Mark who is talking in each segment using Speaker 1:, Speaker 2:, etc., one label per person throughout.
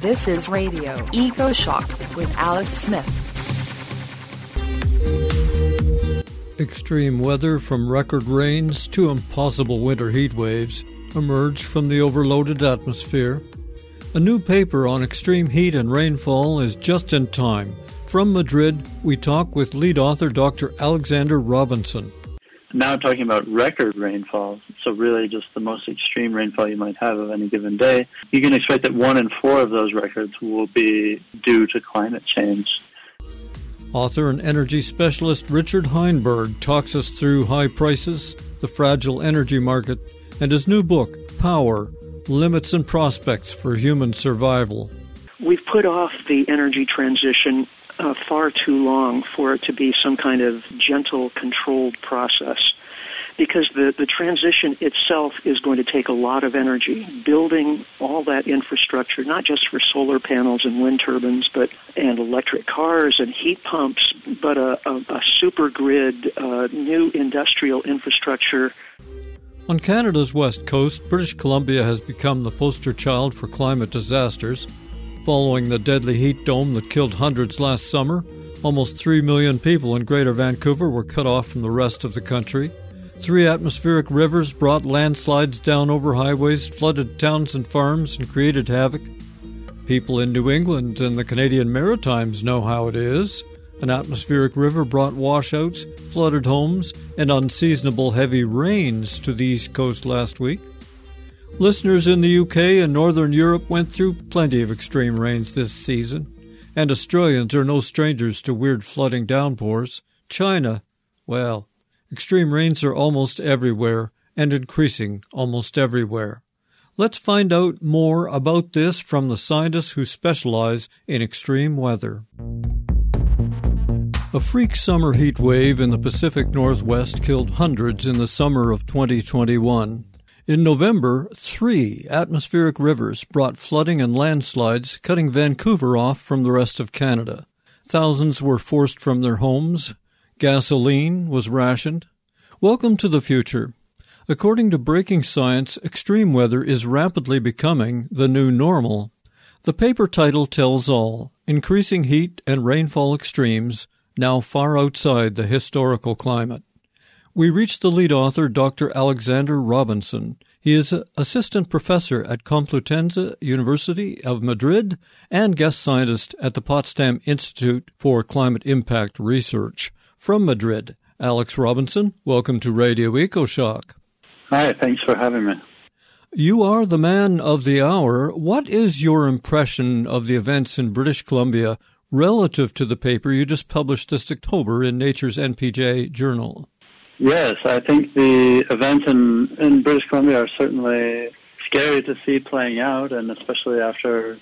Speaker 1: This is Radio EcoShock with Alex Smith.
Speaker 2: Extreme weather from record rains to impossible winter heat waves emerge from the overloaded atmosphere. A new paper on extreme heat and rainfall is just in time. From Madrid, we talk with lead author Dr. Alexander Robinson.
Speaker 3: Now talking about record rainfall, so really just the most extreme rainfall you might have of any given day, you can expect that one in four of those records will be due to climate change.
Speaker 2: Author and energy specialist Richard Heinberg talks us through high prices, the fragile energy market, and his new book, Power Limits and Prospects for Human Survival.
Speaker 4: We've put off the energy transition uh, far too long for it to be some kind of gentle, controlled process. Because the, the transition itself is going to take a lot of energy. Building all that infrastructure, not just for solar panels and wind turbines, but and electric cars and heat pumps, but a, a, a super grid, uh, new industrial infrastructure.
Speaker 2: On Canada's west coast, British Columbia has become the poster child for climate disasters. Following the deadly heat dome that killed hundreds last summer, almost 3 million people in Greater Vancouver were cut off from the rest of the country. Three atmospheric rivers brought landslides down over highways, flooded towns and farms, and created havoc. People in New England and the Canadian Maritimes know how it is. An atmospheric river brought washouts, flooded homes, and unseasonable heavy rains to the East Coast last week. Listeners in the UK and Northern Europe went through plenty of extreme rains this season, and Australians are no strangers to weird flooding downpours. China, well, extreme rains are almost everywhere and increasing almost everywhere. Let's find out more about this from the scientists who specialize in extreme weather. A freak summer heat wave in the Pacific Northwest killed hundreds in the summer of 2021. In November, three atmospheric rivers brought flooding and landslides, cutting Vancouver off from the rest of Canada. Thousands were forced from their homes. Gasoline was rationed. Welcome to the future. According to Breaking Science, extreme weather is rapidly becoming the new normal. The paper title tells all increasing heat and rainfall extremes, now far outside the historical climate. We reached the lead author, Dr. Alexander Robinson. He is assistant professor at Complutense University of Madrid and guest scientist at the Potsdam Institute for Climate Impact Research. From Madrid, Alex Robinson, welcome to Radio EcoShock.
Speaker 3: Hi, thanks for having me.
Speaker 2: You are the man of the hour. What is your impression of the events in British Columbia relative to the paper you just published this October in Nature's NPJ Journal?
Speaker 3: Yes, I think the events in, in British Columbia are certainly scary to see playing out, and especially after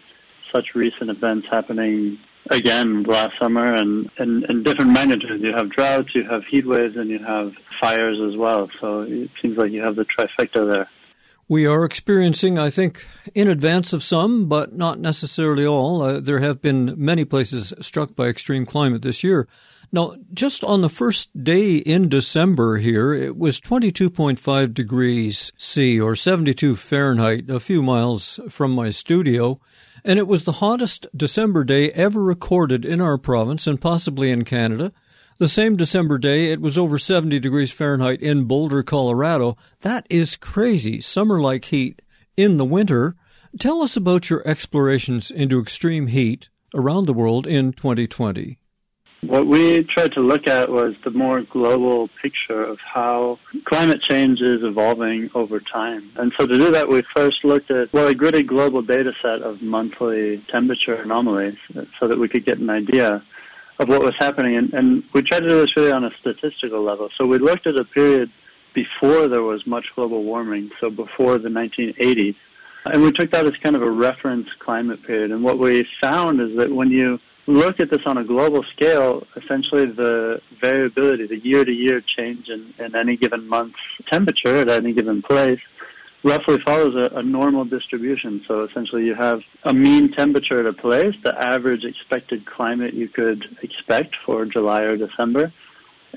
Speaker 3: such recent events happening again last summer and in different magnitudes. You have droughts, you have heat waves, and you have fires as well. So it seems like you have the trifecta there.
Speaker 2: We are experiencing, I think, in advance of some, but not necessarily all. Uh, there have been many places struck by extreme climate this year. Now, just on the first day in December here, it was 22.5 degrees C or 72 Fahrenheit, a few miles from my studio, and it was the hottest December day ever recorded in our province and possibly in Canada. The same December day, it was over 70 degrees Fahrenheit in Boulder, Colorado. That is crazy. Summer like heat in the winter. Tell us about your explorations into extreme heat around the world in 2020.
Speaker 3: What we tried to look at was the more global picture of how climate change is evolving over time. And so to do that, we first looked at, well, a gridded global data set of monthly temperature anomalies so that we could get an idea of what was happening. And, and we tried to do this really on a statistical level. So we looked at a period before there was much global warming, so before the 1980s. And we took that as kind of a reference climate period. And what we found is that when you look at this on a global scale, essentially the variability, the year-to-year change in, in any given month's temperature at any given place, roughly follows a, a, normal distribution. So essentially you have a mean temperature at a place, the average expected climate you could expect for July or December.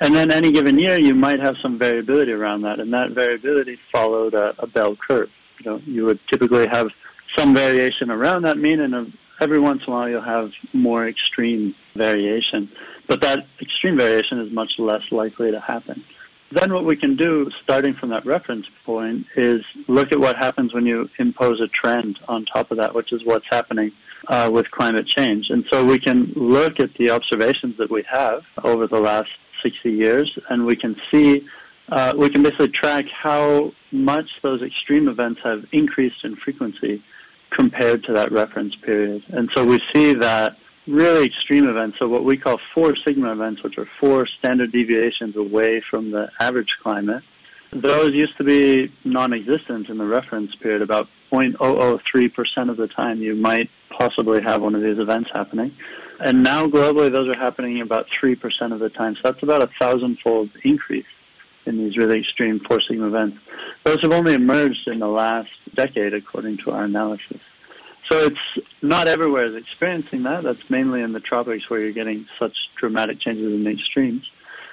Speaker 3: And then any given year you might have some variability around that, and that variability followed a, a bell curve. You know, you would typically have some variation around that mean and a every once in a while you'll have more extreme variation, but that extreme variation is much less likely to happen. Then what we can do, starting from that reference point, is look at what happens when you impose a trend on top of that, which is what's happening uh, with climate change. And so we can look at the observations that we have over the last 60 years, and we can see, uh, we can basically track how much those extreme events have increased in frequency compared to that reference period. And so we see that really extreme events, so what we call four sigma events, which are four standard deviations away from the average climate, those used to be non-existent in the reference period. About 0.003% of the time you might possibly have one of these events happening. And now globally those are happening about 3% of the time. So that's about a thousand-fold increase in these really extreme four sigma events. Those have only emerged in the last decade according to our analysis. So it's not everywhere is experiencing that. That's mainly in the tropics where you're getting such dramatic changes in the extremes.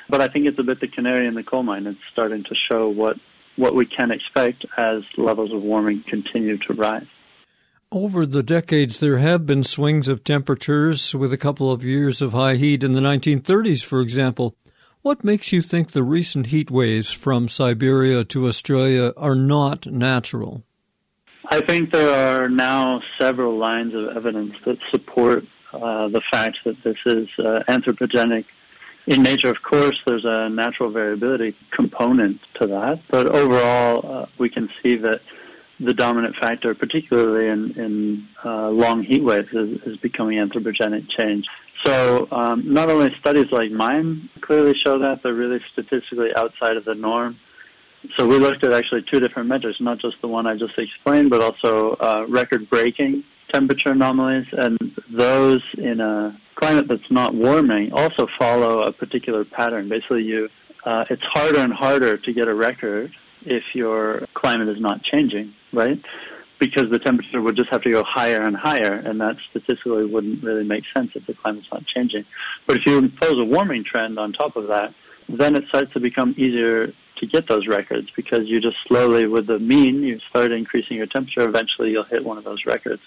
Speaker 3: But I think it's a bit the canary in the coal mine. It's starting to show what, what we can expect as levels of warming continue to rise.
Speaker 2: Over the decades, there have been swings of temperatures with a couple of years of high heat in the 1930s, for example. What makes you think the recent heat waves from Siberia to Australia are not natural?
Speaker 3: I think there are now several lines of evidence that support uh, the fact that this is uh, anthropogenic in nature. Of course, there's a natural variability component to that, but overall, uh, we can see that the dominant factor, particularly in, in uh, long heat waves, is, is becoming anthropogenic change. So um, not only studies like mine clearly show that, they're really statistically outside of the norm. So we looked at actually two different measures, not just the one I just explained, but also uh, record-breaking temperature anomalies, and those in a climate that's not warming also follow a particular pattern. Basically, you uh, it's harder and harder to get a record if your climate is not changing, right? Because the temperature would just have to go higher and higher, and that statistically wouldn't really make sense if the climate's not changing. But if you impose a warming trend on top of that, then it starts to become easier to get those records because you just slowly, with the mean, you start increasing your temperature. Eventually, you'll hit one of those records.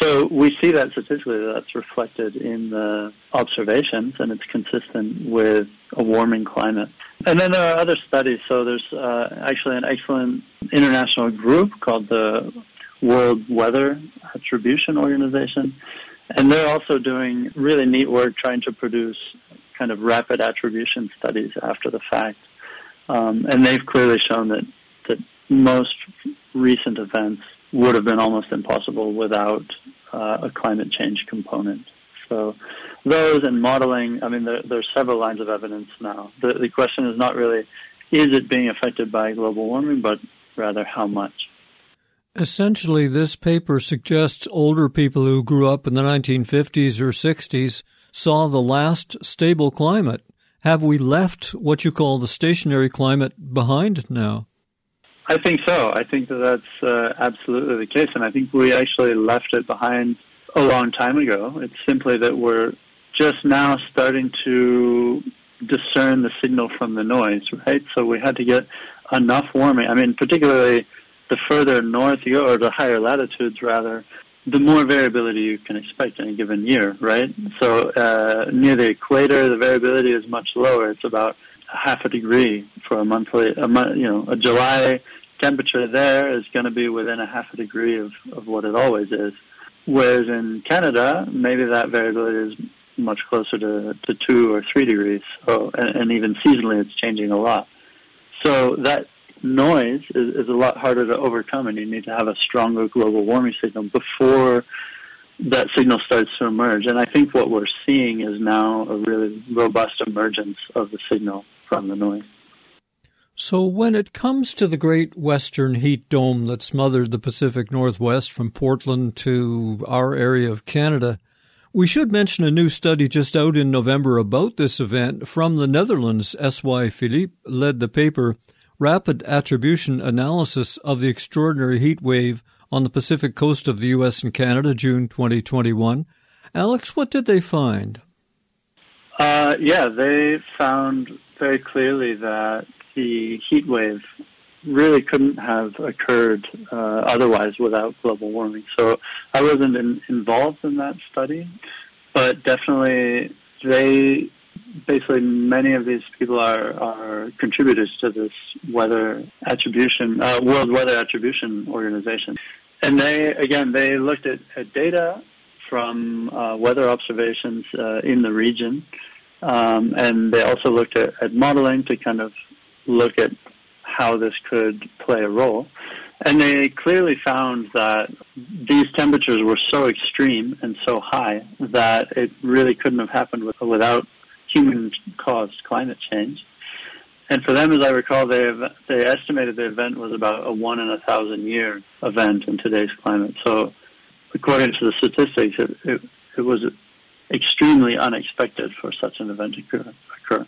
Speaker 3: So we see that statistically that's reflected in the observations, and it's consistent with a warming climate. And then there are other studies. So there's uh, actually an excellent international group called the World Weather Attribution Organization, and they're also doing really neat work trying to produce kind of rapid attribution studies after the fact. Um, and they've clearly shown that, that most recent events would have been almost impossible without uh, a climate change component. So those and modeling, I mean, there, there, are several lines of evidence now. The, the question is not really, is it being affected by global warming, but rather how much.
Speaker 2: Essentially, this paper suggests older people who grew up in the 1950s or 60s saw the last stable climate. Have we left what you call the stationary climate behind now?
Speaker 3: I think so. I think that that's uh, absolutely the case, and I think we actually left it behind a long time ago. It's simply that we're just now starting to discern the signal from the noise, right? So we had to get enough warming. I mean, particularly the further north you go, or the higher latitudes rather, the more variability you can expect in a given year, right? So uh, near the equator, the variability is much lower. It's about half a degree for a monthly, a you know, a July temperature there is going to be within a half a degree of, of what it always is. Whereas in Canada, maybe that variability is much closer to, to two or three degrees. So, and, and even seasonally, it's changing a lot. So that noise is, is a lot harder to overcome, and you need to have a stronger global warming signal before that signal starts to emerge. And I think what we're seeing is now a really robust emergence of the signal from the noise.
Speaker 2: So, when it comes to the great western heat dome that smothered the Pacific Northwest from Portland to our area of Canada, we should mention a new study just out in November about this event from the Netherlands. S.Y. Philip led the paper Rapid Attribution Analysis of the Extraordinary Heat Wave on the Pacific Coast of the U.S. and Canada, June 2021. Alex, what did they find?
Speaker 3: Uh, yeah, they found very clearly that the heat wave really couldn't have occurred uh, otherwise without global warming. So I wasn't in, involved in that study, but definitely they basically many of these people are, are contributors to this weather attribution, uh, World Weather Attribution Organization. And they, again, they looked at, at data from uh, weather observations uh, in the region. Um, and they also looked at, at modeling to kind of look at how this could play a role. And they clearly found that these temperatures were so extreme and so high that it really couldn't have happened with, without human-caused climate change. And for them, as I recall, they they estimated the event was about a one in a thousand year event in today's climate. So, according to the statistics, it, it, it was extremely unexpected for such an event to occur.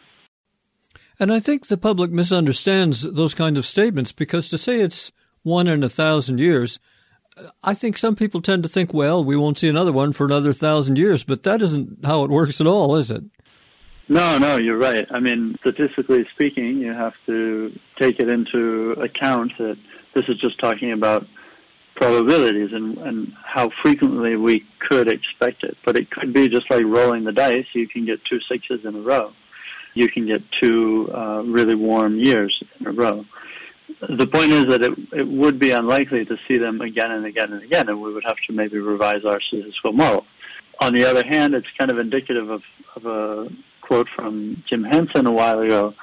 Speaker 2: And I think the public misunderstands those kind of statements because to say it's one in a thousand years, I think some people tend to think, well, we won't see another one for another thousand years, but that isn't how it works at all, is it?
Speaker 3: No, no, you're right. I mean, statistically speaking, you have to take it into account that this is just talking about probabilities and, and how frequently we could expect it. But it could be just like rolling the dice. You can get two sixes in a row. You can get two uh, really warm years in a row. The point is that it, it would be unlikely to see them again and again and again, and we would have to maybe revise our statistical model. On the other hand, it's kind of indicative of, of a quote from Jim Hansen a while ago,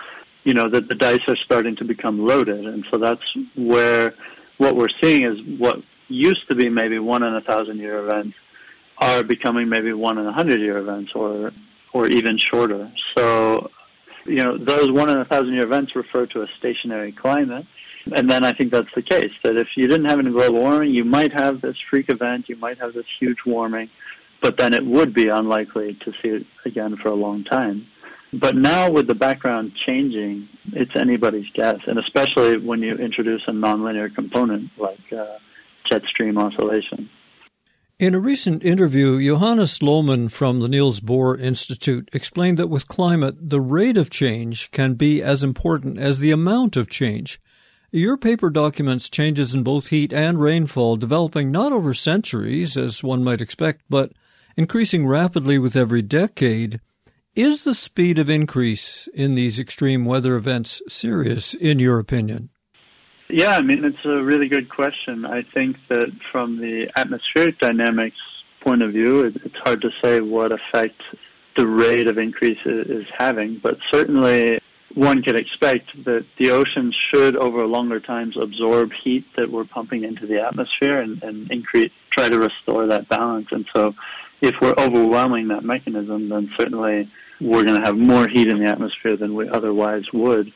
Speaker 3: you know, that the dice are starting to become loaded. And so that's where what we're seeing is what used to be maybe one in a thousand year events are becoming maybe one in a hundred year events or or even shorter. So, you know, those one in a thousand year events refer to a stationary climate. And then I think that's the case, that if you didn't have any global warming, you might have this freak event, you might have this huge warming, but then it would be unlikely to see it again for a long time. But now with the background changing, it's anybody's guess, and especially when you introduce a nonlinear component like uh, jet stream oscillation.
Speaker 2: In a recent interview, Johannes Lohmann from the Niels Bohr Institute explained that with climate, the rate of change can be as important as the amount of change. Your paper documents changes in both heat and rainfall developing not over centuries, as one might expect, but increasing rapidly with every decade. Is the speed of increase in these extreme weather events serious, in your opinion?
Speaker 3: Yeah, I mean, it's a really good question. I think that from the atmospheric dynamics point of view, it's hard to say what effect the rate of increase is having, but certainly one could expect that the oceans should, over longer times, absorb heat that we're pumping into the atmosphere and, and increase, try to restore that balance. And so if we're overwhelming that mechanism, then certainly we're going to have more heat in the atmosphere than we otherwise would.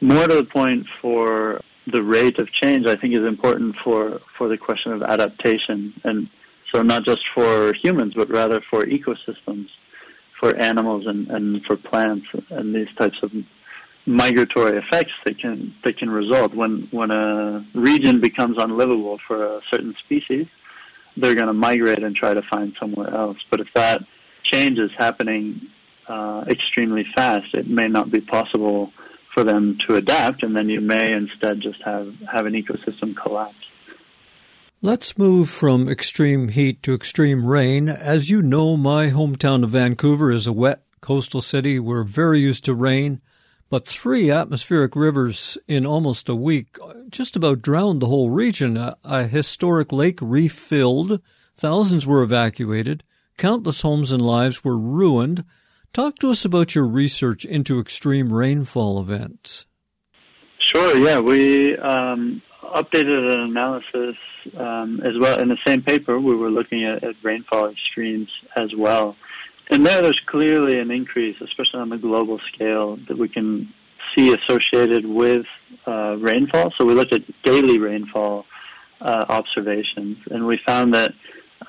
Speaker 3: More to the point for the rate of change, I think, is important for, for the question of adaptation. And so not just for humans, but rather for ecosystems, for animals and, and for plants and these types of migratory effects that can that can result when when a region becomes unlivable for a certain species they're going to migrate and try to find somewhere else. But if that change is happening uh, extremely fast, it may not be possible for them to adapt, and then you may instead just have, have an ecosystem collapse.
Speaker 2: Let's move from extreme heat to extreme rain. As you know, my hometown of Vancouver is a wet coastal city. We're very used to rain. But three atmospheric rivers in almost a week just about drowned the whole region. A, a, historic lake refilled, thousands were evacuated, countless homes and lives were ruined. Talk to us about your research into extreme rainfall events.
Speaker 3: Sure, yeah. We um, updated an analysis um, as well. In the same paper, we were looking at, at rainfall extremes as well. And there, there's clearly an increase, especially on the global scale, that we can see associated with uh, rainfall. So we looked at daily rainfall uh, observations, and we found that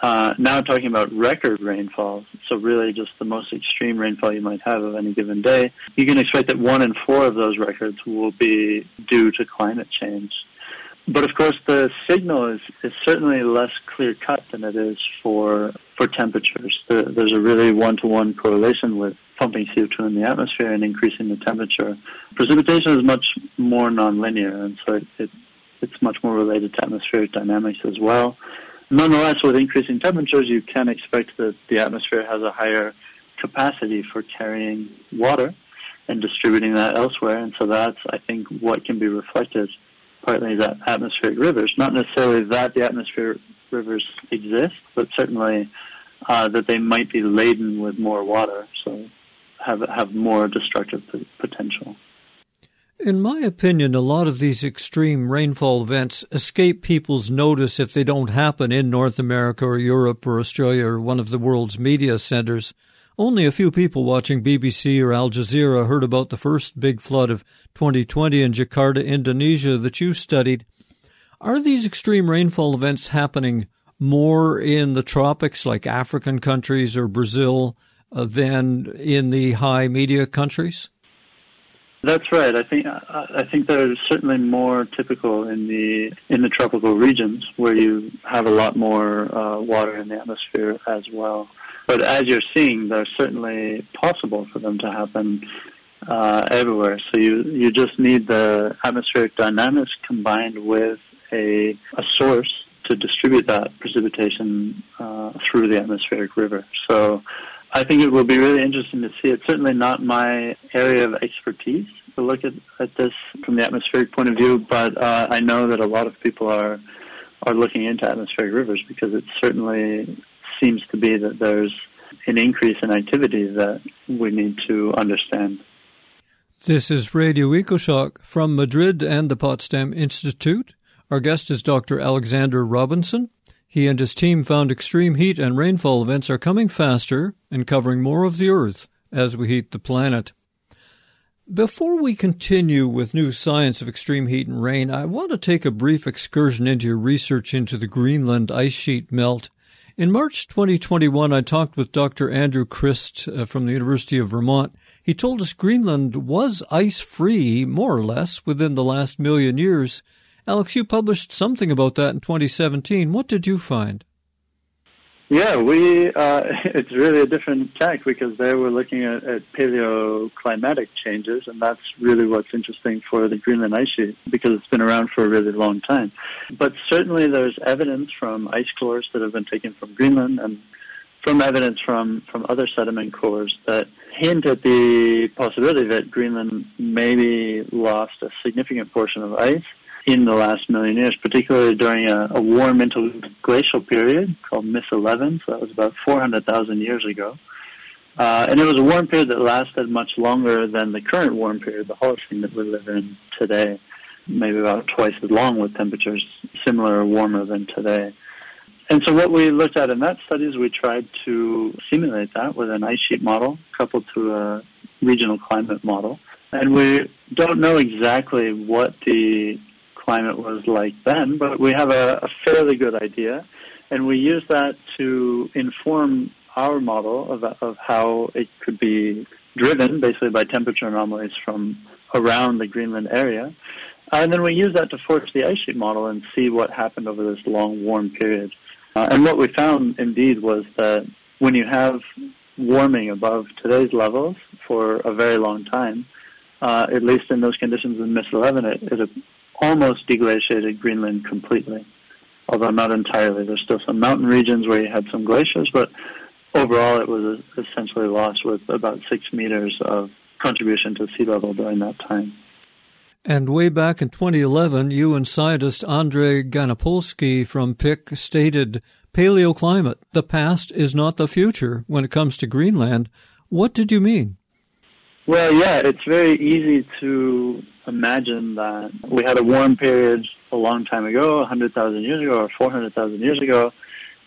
Speaker 3: uh, now talking about record rainfall, so really just the most extreme rainfall you might have of any given day, you can expect that one in four of those records will be due to climate change. But of course, the signal is, is certainly less clear cut than it is for for temperatures. The, there's a really one to one correlation with pumping CO2 in the atmosphere and increasing the temperature. Precipitation is much more nonlinear, and so it, it, it's much more related to atmospheric dynamics as well. Nonetheless, with increasing temperatures, you can expect that the atmosphere has a higher capacity for carrying water and distributing that elsewhere, and so that's, I think, what can be reflected partly that atmospheric rivers. Not necessarily that the atmospheric rivers exist, but certainly uh, that they might be laden with more water, so have have more destructive potential.
Speaker 2: In my opinion, a lot of these extreme rainfall events escape people's notice if they don't happen in North America or Europe or Australia or one of the world's media centers. Only a few people watching BBC or Al Jazeera heard about the first big flood of 2020 in Jakarta, Indonesia that you studied. Are these extreme rainfall events happening more in the tropics like African countries or Brazil uh, than in the high media countries?
Speaker 3: That's right. I think I think they're certainly more typical in the in the tropical regions where you have a lot more uh, water in the atmosphere as well. But as you're seeing, they're certainly possible for them to happen uh, everywhere. So you you just need the atmospheric dynamics combined with a a source to distribute that precipitation uh, through the atmospheric river. So I think it will be really interesting to see. It's certainly not my area of expertise to look at, at this from the atmospheric point of view, but uh, I know that a lot of people are are looking into atmospheric rivers because it's certainly seems to be that there's an increase in activity that we need to understand.
Speaker 2: This is Radio EcoShock from Madrid and the Potsdam Institute. Our guest is Dr. Alexander Robinson. He and his team found extreme heat and rainfall events are coming faster and covering more of the Earth as we heat the planet. Before we continue with new science of extreme heat and rain, I want to take a brief excursion into your research into the Greenland ice sheet melt. In March 2021, I talked with Dr. Andrew Christ uh, from the University of Vermont. He told us Greenland was ice free, more or less, within the last million years, Alex, you published something about that in 2017. What did you find?
Speaker 3: Yeah, we uh, it's really a different tack because there we're looking at, at paleoclimatic changes, and that's really what's interesting for the Greenland ice sheet because it's been around for a really long time. But certainly, there's evidence from ice cores that have been taken from Greenland and from evidence from from other sediment cores that hint at the possibility that Greenland maybe lost a significant portion of ice in the last million years, particularly during a, a warm interglacial period called MIS 11. So that was about 400,000 years ago. Uh, and it was a warm period that lasted much longer than the current warm period, the Holocene that we live in today, maybe about twice as long with temperatures similar or warmer than today. And so what we looked at in that study is we tried to simulate that with an ice sheet model coupled to a regional climate model. And we don't know exactly what the climate was like then, but we have a, a fairly good idea, and we use that to inform our model of, of how it could be driven, basically by temperature anomalies from around the Greenland area. And then we use that to force the ice sheet model and see what happened over this long warm period. Uh, and what we found indeed was that when you have warming above today's levels for a very long time, uh, at least in those conditions in MIS 11, it, it almost deglaciated Greenland completely, although not entirely. There's still some mountain regions where you had some glaciers, but overall it was essentially lost with about six meters of contribution to sea level during that time.
Speaker 2: And way back in 2011, you and scientist Andrei Ganopolski from PIK stated paleoclimate, the past is not the future when it comes to Greenland. What did you mean?
Speaker 3: Well, yeah, it's very easy to imagine that we had a warm period a long time ago, 100,000 years ago or 400,000 years ago,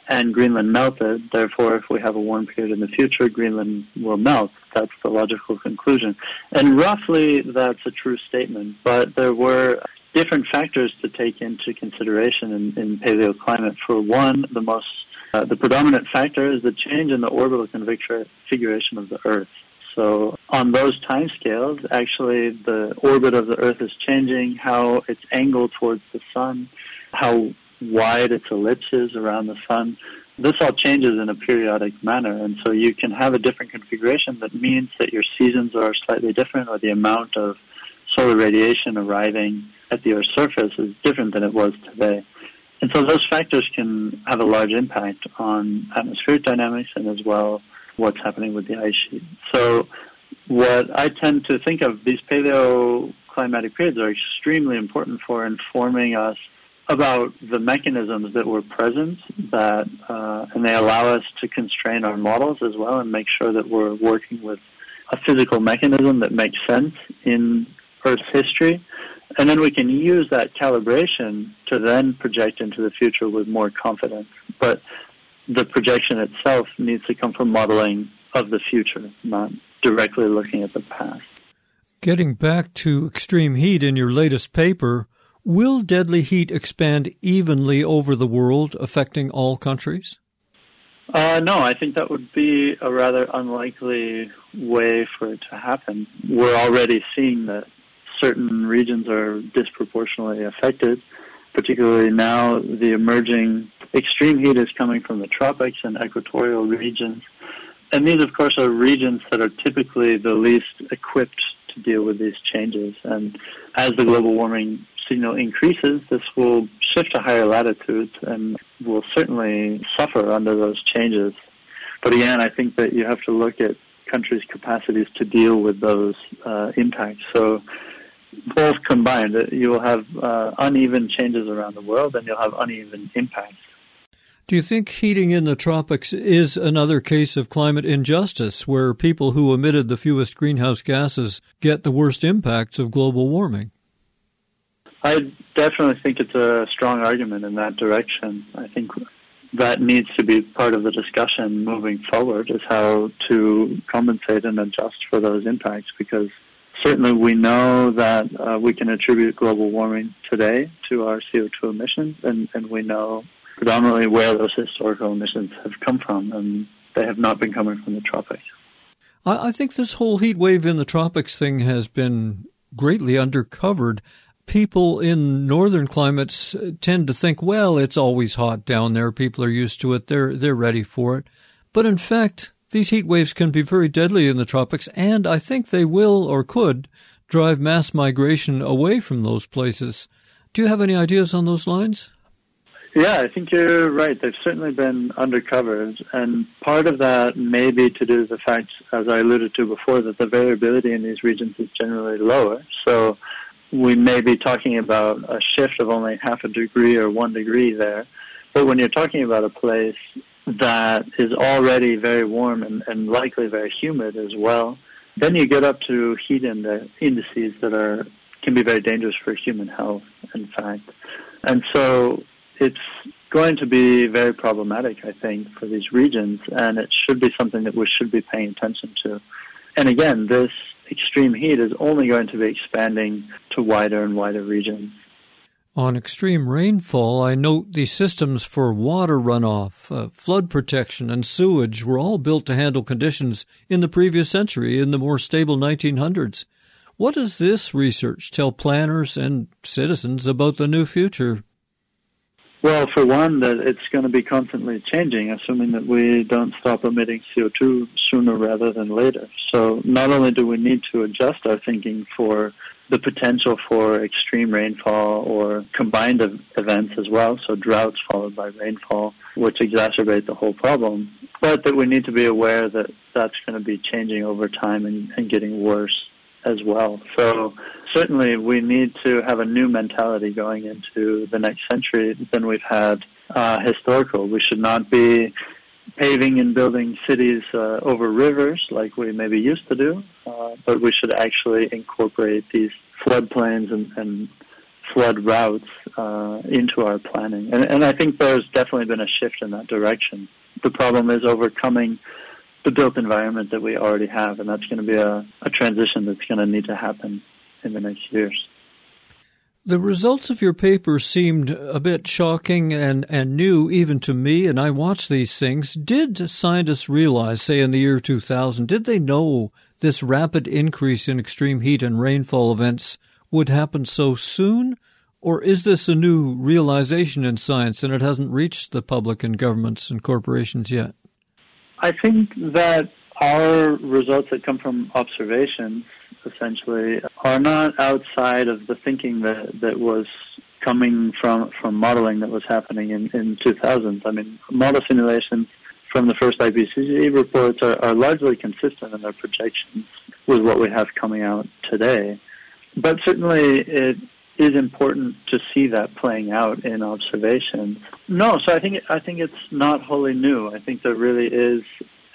Speaker 3: and Greenland melted. Therefore, if we have a warm period in the future, Greenland will melt. That's the logical conclusion. And roughly, that's a true statement. But there were different factors to take into consideration in, in paleoclimate. For one, the most uh, the predominant factor is the change in the orbital configuration of the Earth. So on those timescales, actually the orbit of the Earth is changing, how it's angled towards the sun, how wide its ellipse is around the sun. this all changes in a periodic manner, and so you can have a different configuration that means that your seasons are slightly different, or the amount of solar radiation arriving at the Earth's surface is different than it was today. And so those factors can have a large impact on atmospheric dynamics and as well what's happening with the ice sheet. So what I tend to think of, these paleoclimatic periods are extremely important for informing us about the mechanisms that were present that uh, and they allow us to constrain our models as well and make sure that we're working with a physical mechanism that makes sense in Earth's history and then we can use that calibration to then project into the future with more confidence. But the projection itself needs to come from modeling of the future, not directly looking at the past.
Speaker 2: Getting back to extreme heat in your latest paper, will deadly heat expand evenly over the world, affecting all countries?
Speaker 3: Uh, no, I think that would be a rather unlikely way for it to happen. We're already seeing that certain regions are disproportionately affected. Particularly now, the emerging extreme heat is coming from the tropics and equatorial regions. And these, of course, are regions that are typically the least equipped to deal with these changes. And as the global warming signal increases, this will shift to higher latitudes and will certainly suffer under those changes. But again, I think that you have to look at countries' capacities to deal with those uh, impacts. So both combined, you will have uh, uneven changes around the world and you'll have uneven impacts.
Speaker 2: Do you think heating in the tropics is another case of climate injustice where people who emitted the fewest greenhouse gases get the worst impacts of global warming?
Speaker 3: I definitely think it's a strong argument in that direction. I think that needs to be part of the discussion moving forward is how to compensate and adjust for those impacts because certainly we know that uh, we can attribute global warming today to our CO2 emissions, and, and we know predominantly where those historical emissions have come from, and they have not been coming from the tropics.
Speaker 2: I, I think this whole heat wave in the tropics thing has been greatly undercovered. People in northern climates tend to think, well, it's always hot down there. People are used to it. They're they're ready for it. But in fact, these heat waves can be very deadly in the tropics, and I think they will or could drive mass migration away from those places. Do you have any ideas on those lines?
Speaker 3: Yeah, I think you're right. They've certainly been undercover, and part of that may be to do with the fact, as I alluded to before, that the variability in these regions is generally lower. So we may be talking about a shift of only half a degree or one degree there. But when you're talking about a place that is already very warm and, and likely very humid as well. Then you get up to heat indices that are can be very dangerous for human health, in fact. And so it's going to be very problematic, I think, for these regions, and it should be something that we should be paying attention to. And again, this extreme heat is only going to be expanding to wider and wider regions.
Speaker 2: On extreme rainfall, I note the systems for water runoff, uh, flood protection, and sewage were all built to handle conditions in the previous century, in the more stable 1900s. What does this research tell planners and citizens about the new future?
Speaker 3: Well, for one, that it's going to be constantly changing, assuming that we don't stop emitting CO2 sooner rather than later. So not only do we need to adjust our thinking for the potential for extreme rainfall or combined events as well, so droughts followed by rainfall, which exacerbate the whole problem. But that we need to be aware that that's going to be changing over time and, and getting worse as well. So certainly we need to have a new mentality going into the next century than we've had uh, historical. We should not be paving and building cities uh, over rivers like we maybe used to do, uh, but we should actually incorporate these floodplains and, and flood routes uh, into our planning. And, and I think there's definitely been a shift in that direction. The problem is overcoming the built environment that we already have, and that's going to be a, a transition that's going to need to happen in the next years.
Speaker 2: The results of your paper seemed a bit shocking and, and new even to me, and I watch these things. Did scientists realize, say in the year 2000, did they know this rapid increase in extreme heat and rainfall events would happen so soon? Or is this a new realization in science and it hasn't reached the public and governments and corporations yet?
Speaker 3: I think that our results that come from observations essentially are not outside of the thinking that, that was coming from, from modeling that was happening in, in 2000. I mean, model simulations from the first IPCC reports are, are largely consistent in their projections with what we have coming out today. But certainly it is important to see that playing out in observations. No, so I think I think it's not wholly new. I think there really is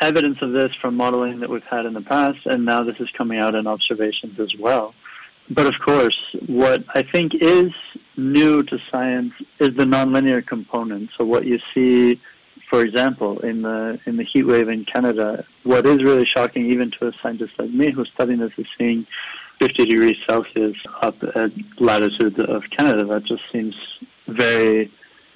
Speaker 3: evidence of this from modeling that we've had in the past, and now this is coming out in observations as well. But of course, what I think is new to science is the nonlinear component. So what you see, for example, in the in the heat wave in Canada, what is really shocking, even to a scientist like me who's studying this, is seeing 50 degrees Celsius up at latitude of Canada. That just seems very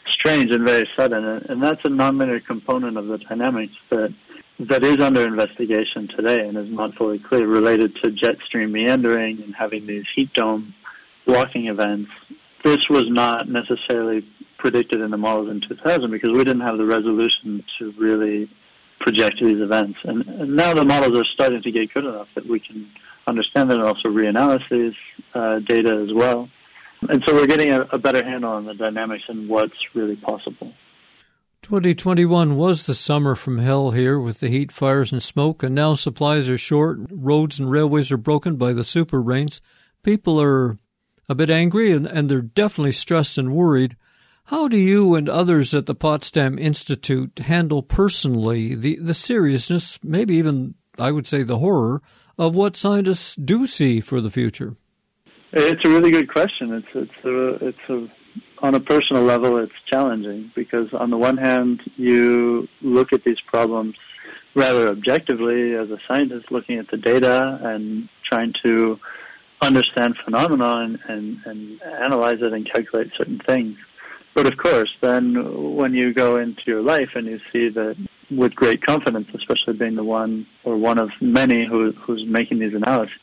Speaker 3: strange and very sudden, and that's a nonlinear component of the dynamics that that is under investigation today and is not fully clear related to jet stream meandering and having these heat dome blocking events. This was not necessarily predicted in the models in 2000 because we didn't have the resolution to really project these events. And, and now the models are starting to get good enough that we can understand that and also reanalysis uh, data as well. And so we're getting a, a better handle on the dynamics and what's really possible.
Speaker 2: 2021 was the summer from hell here with the heat, fires, and smoke, and now supplies are short, roads and railways are broken by the super rains. People are a bit angry and, and they're definitely stressed and worried. How do you and others at the Potsdam Institute handle personally the, the seriousness, maybe even, I would say, the horror of what scientists do see for the future?
Speaker 3: It's a really good question. It's it's a it's a on a personal level, it's challenging because on the one hand, you look at these problems rather objectively as a scientist, looking at the data and trying to understand phenomena and, and, and analyze it and calculate certain things. But of course, then when you go into your life and you see that with great confidence, especially being the one or one of many who, who's making these analyses.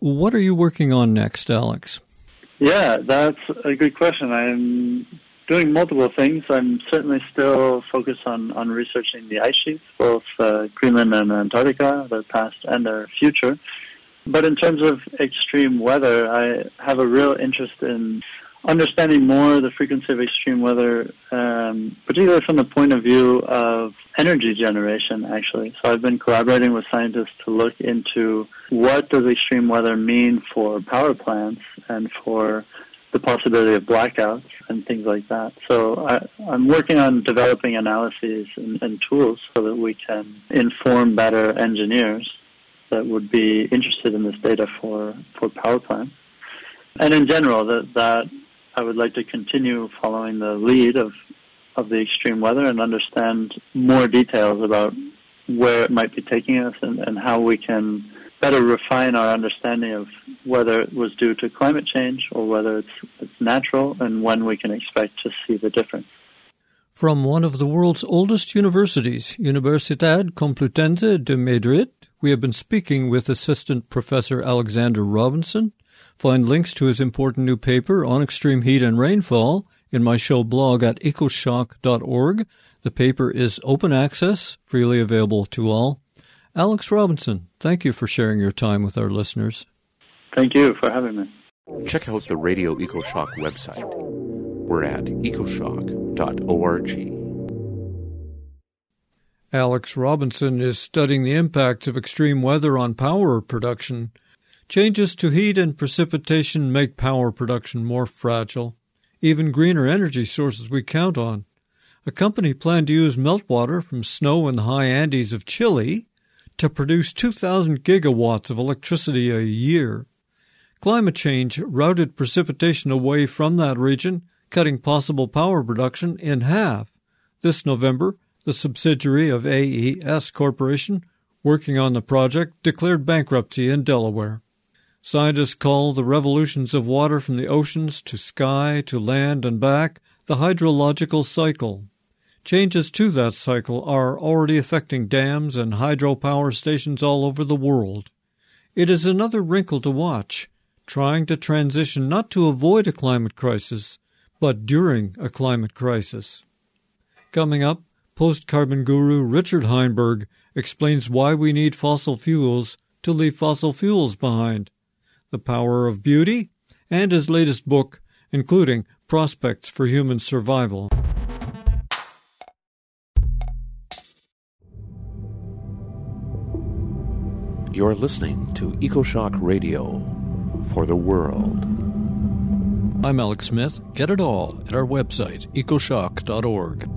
Speaker 2: What are you working on next, Alex?
Speaker 3: Yeah, that's a good question. I'm doing multiple things. I'm certainly still focused on, on researching the ice sheets, both uh, Greenland and Antarctica, their past and their future. But in terms of extreme weather, I have a real interest in understanding more the frequency of extreme weather, um, particularly from the point of view of energy generation, actually. So I've been collaborating with scientists to look into what does extreme weather mean for power plants and for the possibility of blackouts and things like that. So I, am working on developing analyses and, and tools so that we can inform better engineers that would be interested in this data for, for power plants. And in general, that, that I would like to continue following the lead of, of the extreme weather and understand more details about where it might be taking us and, and how we can better refine our understanding of whether it was due to climate change or whether it's, it's natural and when we can expect to see the difference.
Speaker 2: From one of the world's oldest universities, Universidad Complutense de Madrid, we have been speaking with Assistant Professor Alexander Robinson. Find links to his important new paper on extreme heat and rainfall in my show blog at ecoshock.org. The paper is open access, freely available to all. Alex Robinson, thank you for sharing your time with our listeners.
Speaker 3: Thank you for having me.
Speaker 5: Check out the Radio EcoShock website. We're at ecoshock.org.
Speaker 2: Alex Robinson is studying the impacts of extreme weather on power production. Changes to heat and precipitation make power production more fragile. Even greener energy sources we count on. A company planned to use meltwater from snow in the high Andes of Chile to produce 2,000 gigawatts of electricity a year. Climate change routed precipitation away from that region, cutting possible power production in half. This November, the subsidiary of AES Corporation, working on the project, declared bankruptcy in Delaware. Scientists call the revolutions of water from the oceans to sky to land and back the hydrological cycle. Changes to that cycle are already affecting dams and hydropower stations all over the world. It is another wrinkle to watch. trying to transition not to avoid a climate crisis, but during a climate crisis. Coming up, post carbon guru Richard Heinberg explains why we need fossil fuels to leave fossil fuels behind, the power of beauty, and his latest book, including prospects for human survival.
Speaker 5: You're listening to EcoShock Radio for the world.
Speaker 2: I'm Alex Smith. Get it all at our website, ecoshock.org.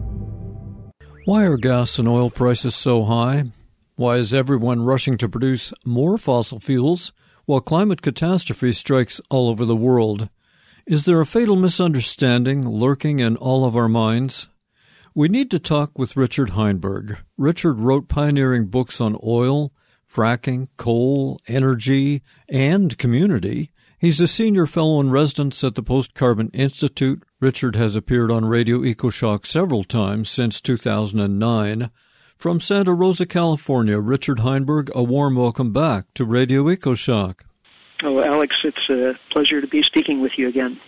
Speaker 2: Why are gas and oil prices so high? Why is everyone rushing to produce more fossil fuels while climate catastrophe strikes all over the world? Is there a fatal misunderstanding lurking in all of our minds? We need to talk with Richard Heinberg. Richard wrote pioneering books on oil, fracking, coal, energy, and community. He's a senior fellow in residence at the Post Carbon Institute. Richard has appeared on Radio EcoShock several times since 2009. From Santa Rosa, California, Richard Heinberg, a warm welcome back to Radio EcoShock.
Speaker 4: Oh, Alex, it's a pleasure to be speaking with you again.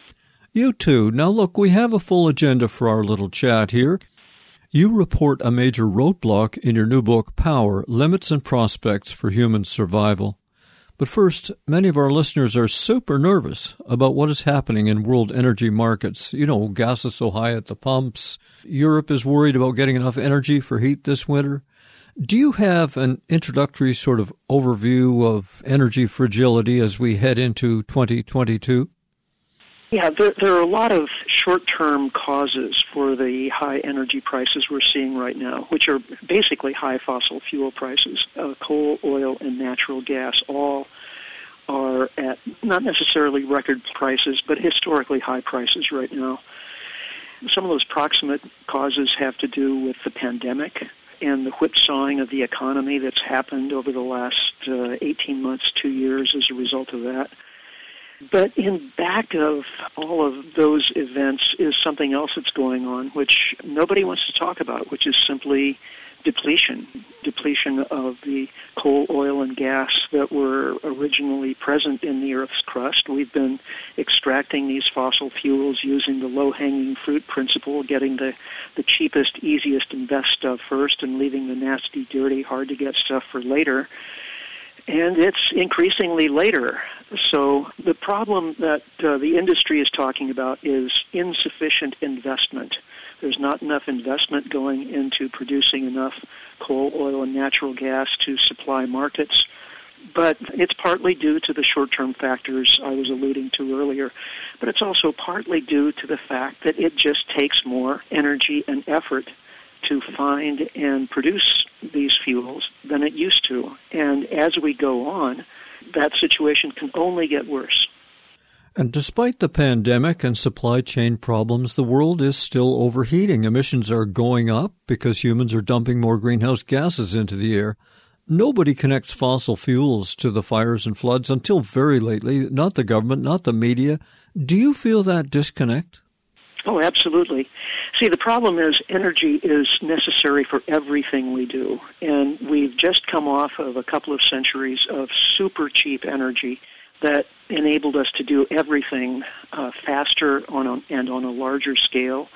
Speaker 2: You too. Now, look, we have a full agenda for our little chat here. You report a major roadblock in your new book, Power Limits and Prospects for Human Survival. But first, many of our listeners are super nervous about what is happening in world energy markets. You know, gas is so high at the pumps. Europe is worried about getting enough energy for heat this winter. Do you have an introductory sort of overview of energy fragility as we head into 2022?
Speaker 4: Yeah, there, there, are a lot of short term causes for the high energy prices we're seeing right now, which are basically high fossil fuel prices. Uh, coal, oil, and natural gas all are at not necessarily record prices, but historically high prices right now. Some of those proximate causes have to do with the pandemic and the whipsawing of the economy that's happened over the last uh, 18 months, two years as a result of that. But in back of all of those events is something else that's going on, which nobody wants to talk about, which is simply depletion. Depletion of the coal, oil, and gas that were originally present in the Earth's crust. We've been extracting these fossil fuels using the low hanging fruit principle, getting the, the cheapest, easiest, and best stuff first, and leaving the nasty, dirty, hard to get stuff for later and it's increasingly later. So the problem that uh, the industry is talking about is insufficient investment. There's not enough investment going into producing enough coal, oil, and natural gas to supply markets. But it's partly due to the short term factors I was alluding to earlier. But it's also partly due to the fact that it just takes more energy and effort to find and produce these fuels than it used to. And as we go on, that situation can only get worse.
Speaker 2: And despite the pandemic and supply chain problems, the world is still overheating. Emissions are going up because humans are dumping more greenhouse gases into the air. Nobody connects fossil fuels to the fires and floods until very lately, not the government, not the media. Do you feel that disconnect?
Speaker 4: Oh, absolutely. See, the problem is energy is necessary for everything we do. And we've just come off of a couple of centuries of super cheap energy that enabled us to do everything uh, faster on a, and on a larger scale.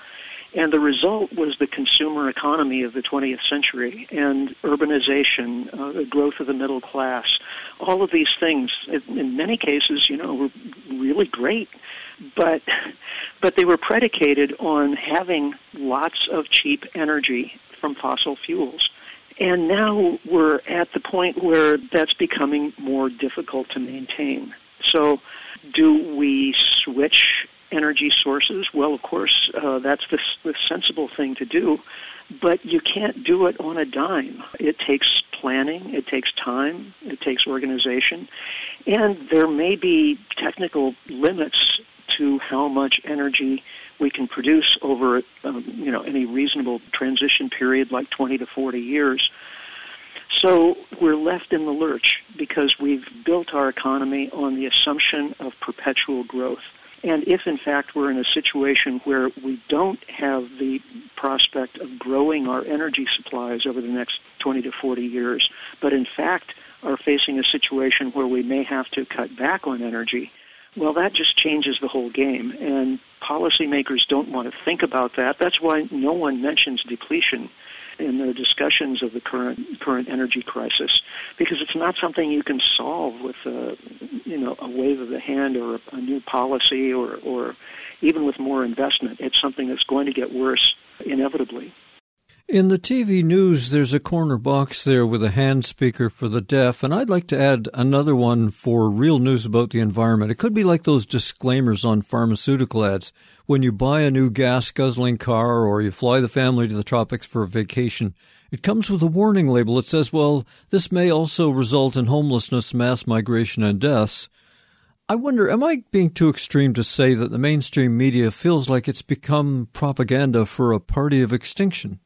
Speaker 4: And the result was the consumer economy of the 20th century and urbanization, uh, the growth of the middle class. All of these things, in many cases, you know, were really great but but they were predicated on having lots of cheap energy from fossil fuels. And now we're at the point where that's becoming more difficult to maintain. So, do we switch energy sources? Well, of course, uh, that's the, the sensible thing to do, but you can't do it on a dime. It takes planning, it takes time, it takes organization, and there may be technical limits to how much energy we can produce over um, you know any reasonable transition period like 20 to 40 years. So we're left in the lurch because we've built our economy on the assumption of perpetual growth. And if in fact we're in a situation where we don't have the prospect of growing our energy supplies over the next 20 to 40 years, but in fact are facing a situation where we may have to cut back on energy, well, that just changes the whole game. And policymakers don't want to think about that. That's why no one mentions depletion in the discussions of the current current energy crisis, because it's not something you can solve with a you know a wave of the hand or a, a new policy or or even with more investment. It's something that's going to get worse inevitably.
Speaker 2: In the TV news, there's a corner box there with a hand speaker for the deaf, and I'd like to add another one for real news about the environment. It could be like those disclaimers on pharmaceutical ads. When you buy a new gas guzzling car or you fly the family to the tropics for a vacation, it comes with a warning label that says, well, this may also result in homelessness, mass migration, and deaths. I wonder, am I being too extreme to say that the mainstream media feels like it's become propaganda for a party of extinction?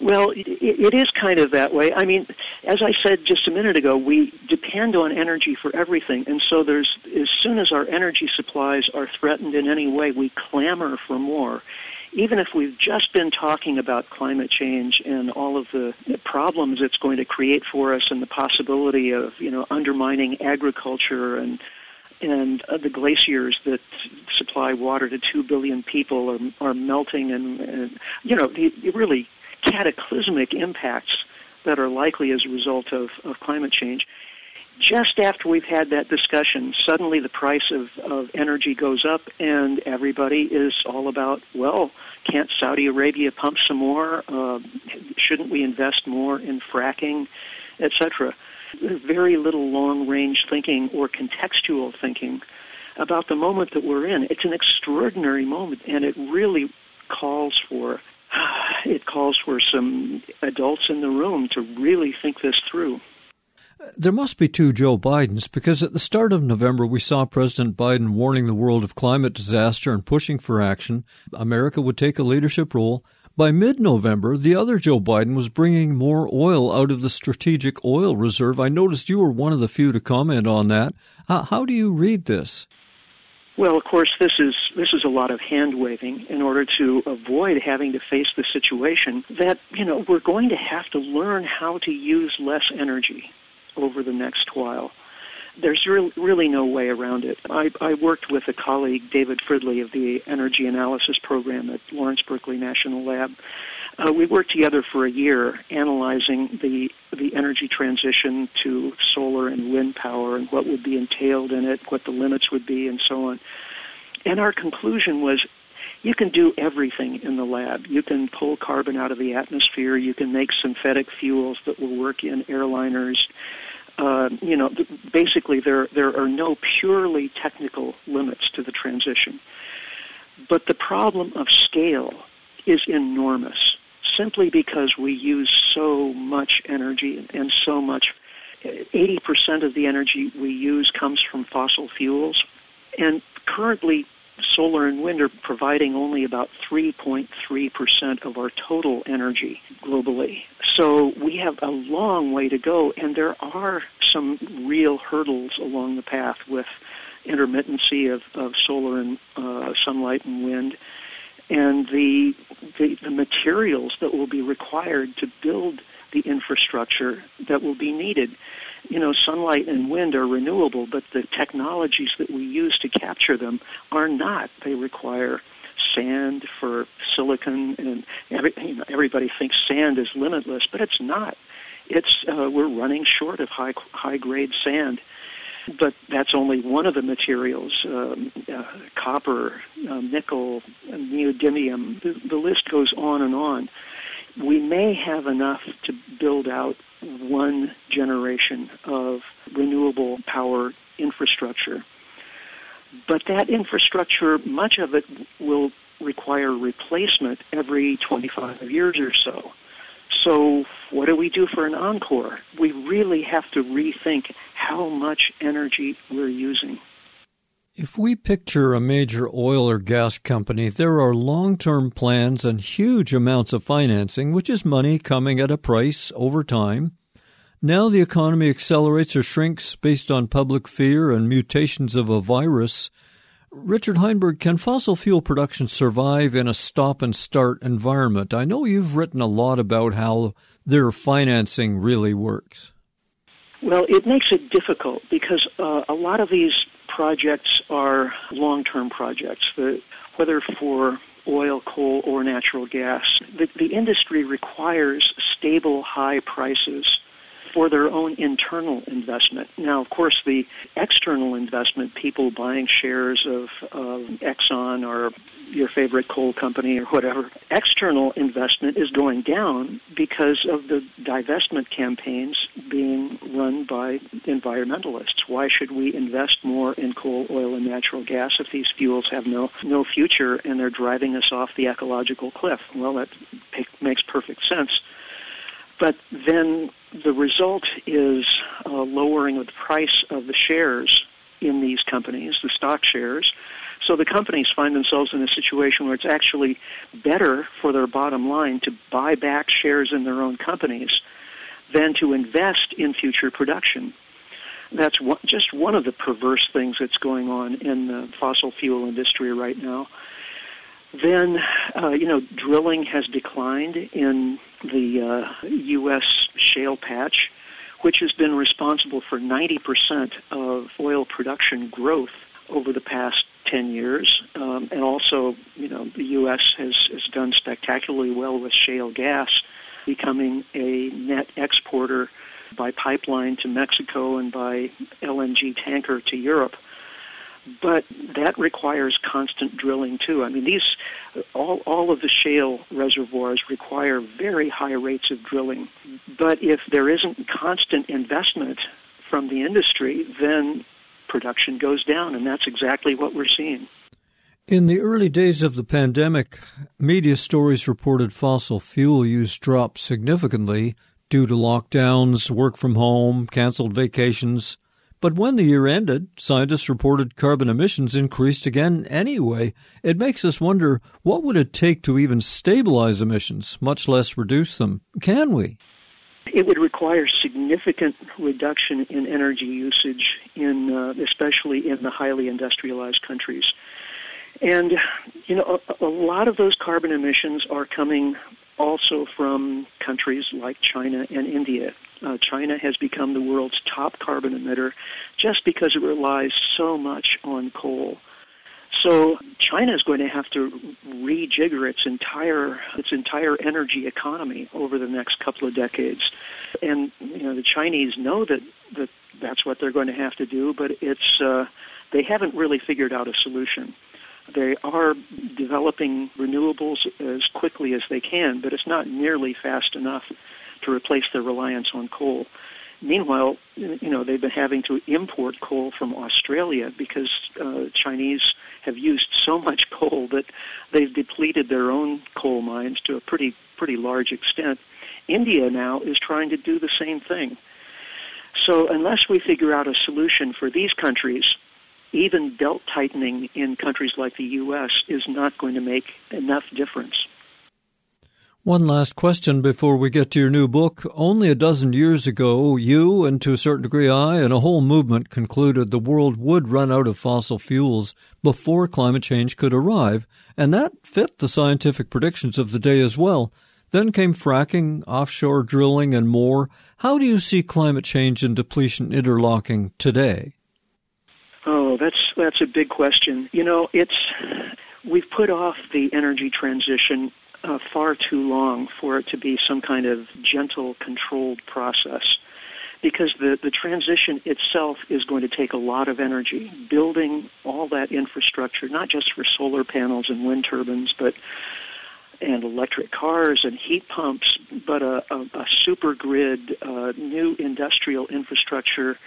Speaker 4: Well, it, it is kind of that way. I mean, as I said just a minute ago, we depend on energy for everything, and so there's as soon as our energy supplies are threatened in any way, we clamor for more. Even if we've just been talking about climate change and all of the problems it's going to create for us, and the possibility of you know undermining agriculture and and uh, the glaciers that supply water to two billion people are, are melting, and, and you know the, the really cataclysmic impacts that are likely as a result of, of climate change. Just after we've had that discussion, suddenly the price of, of energy goes up, and everybody is all about, well, can't Saudi Arabia pump some more? Uh, shouldn't we invest more in fracking, etc.? very little long range thinking or contextual thinking about the moment that we're in. It's an extraordinary moment, and it really calls for it calls for some adults in the room to really think this through.
Speaker 2: There must be two Joe Bidens because at the start of November we saw President Biden warning the world of climate disaster and pushing for action. America would take a leadership role. By mid November, the other Joe Biden was bringing more oil out of the strategic oil reserve. I noticed you were one of the few to comment on that. How do you read this?
Speaker 4: Well, of course, this is this is a lot of hand waving in order to avoid having to face the situation that you know we're going to have to learn how to use less energy over the next while there's re- really no way around it. I, I worked with a colleague, David Fridley, of the Energy Analysis Program at Lawrence Berkeley National Lab. Uh, we worked together for a year analyzing the the energy transition to solar and wind power and what would be entailed in it, what the limits would be, and so on. And our conclusion was you can do everything in the lab. You can pull carbon out of the atmosphere. You can make synthetic fuels that will work in airliners uh, you know, basically there there are no purely technical limits to the transition. But the problem of scale is enormous, simply because we use so much energy and so much. 80% of the energy we use comes from fossil fuels, and currently solar and wind are providing only about 3.3% of our total energy globally. So we have a long way to go, and there are some real hurdles along the path with intermittency of, of solar and uh, sunlight and wind, and the, the the materials that will be required to build the infrastructure that will be needed you know, sunlight and wind are renewable, but the technologies that we use to capture them are not. They require sand for silicon, and every, you know, everybody thinks sand is limitless, but it's not. It's uh, we're running short of high high grade sand, but that's only one of the materials: um, uh, copper, uh, nickel, neodymium. The, the list goes on and on. We may have enough to build out one generation of renewable power infrastructure. But that infrastructure, much of it will require replacement every 25 years or so. So, what do we do for an encore? We really have to rethink how much energy we're using.
Speaker 2: If we picture a major oil or gas company, there are long term plans and huge amounts of financing, which is money coming at a price over time. Now the economy accelerates or shrinks based on public fear and mutations of a virus. Richard Heinberg, can fossil fuel production survive in a stop and start environment? I know you've written a lot about how their financing really works.
Speaker 4: Well, it makes it difficult because uh, a lot of these projects are long-term projects. The, whether for oil, coal, or natural gas, the, the industry requires stable, high prices for their own internal investment. Now, of course, the external investment, people buying shares of, of Exxon or your favorite coal company or whatever, external investment is going down because of the divestment campaigns being run by environmentalists. Why should we invest more in coal, oil, and natural gas if these fuels have no no future and they're driving us off the ecological cliff? Well, that makes perfect sense. But then the result is a lowering of the price of the shares in these companies, the stock shares. So the companies find themselves in a situation where it's actually better for their bottom line to buy back shares in their own companies than to invest in future production. That's one, just one of the perverse things that's going on in the fossil fuel industry right now. Then, uh, you know, drilling has declined in the uh, U.S. shale patch, which has been responsible for 90% of oil production growth over the past 10 years. Um, and also, you know, the U.S. has, has done spectacularly well with shale gas, becoming a net exporter by pipeline to Mexico and by LNG tanker to Europe but that requires constant drilling too. I mean, these all all of the shale reservoirs require very high rates of drilling. But if there isn't constant investment from the industry, then production goes down, and that's exactly what we're seeing.
Speaker 2: In the early days of the pandemic, media stories reported fossil fuel use dropped significantly due to lockdowns, work from home, canceled vacations, but when the year ended, scientists reported carbon emissions increased again anyway. It makes us wonder what would it take to even stabilize emissions, much less reduce them? Can we?
Speaker 4: It would require significant reduction in energy usage, in uh, especially in the highly industrialized countries. And you know, a, a lot of those carbon emissions are coming also from countries like China and India. Uh, China has become the world's top carbon emitter just because it relies so much on coal. So China is going to have to rejigger its entire its entire energy economy over the next couple of decades, and you know the Chinese know that that that's what they're going to have to do, but it's uh, they haven't really figured out a solution. They are developing renewables as quickly as they can, but it's not nearly fast enough to replace their reliance on coal. Meanwhile, you know, they've been having to import coal from Australia because uh, Chinese have used so much coal that they've depleted their own coal mines to a pretty pretty large extent. India now is trying to do the same thing. So unless we figure out a solution for these countries, even belt tightening in countries like the U.S. is not going to make enough difference.
Speaker 2: One last question before we get to your new book. Only a dozen years ago, you, and to a certain degree I, and a whole movement concluded the world would run out of fossil fuels before climate change could arrive, and that fit the scientific predictions of the day as well. Then came fracking, offshore drilling, and more. How do you see climate change and depletion interlocking today?
Speaker 4: Oh, that's that's a big question. You know, it's we've put off the energy transition uh, far too long for it to be some kind of gentle, controlled process. Because the, the transition itself is going to take a lot of energy. Building all that infrastructure, not just for solar panels and wind turbines, but and electric cars and heat pumps, but a, a, a super grid, uh, new industrial infrastructure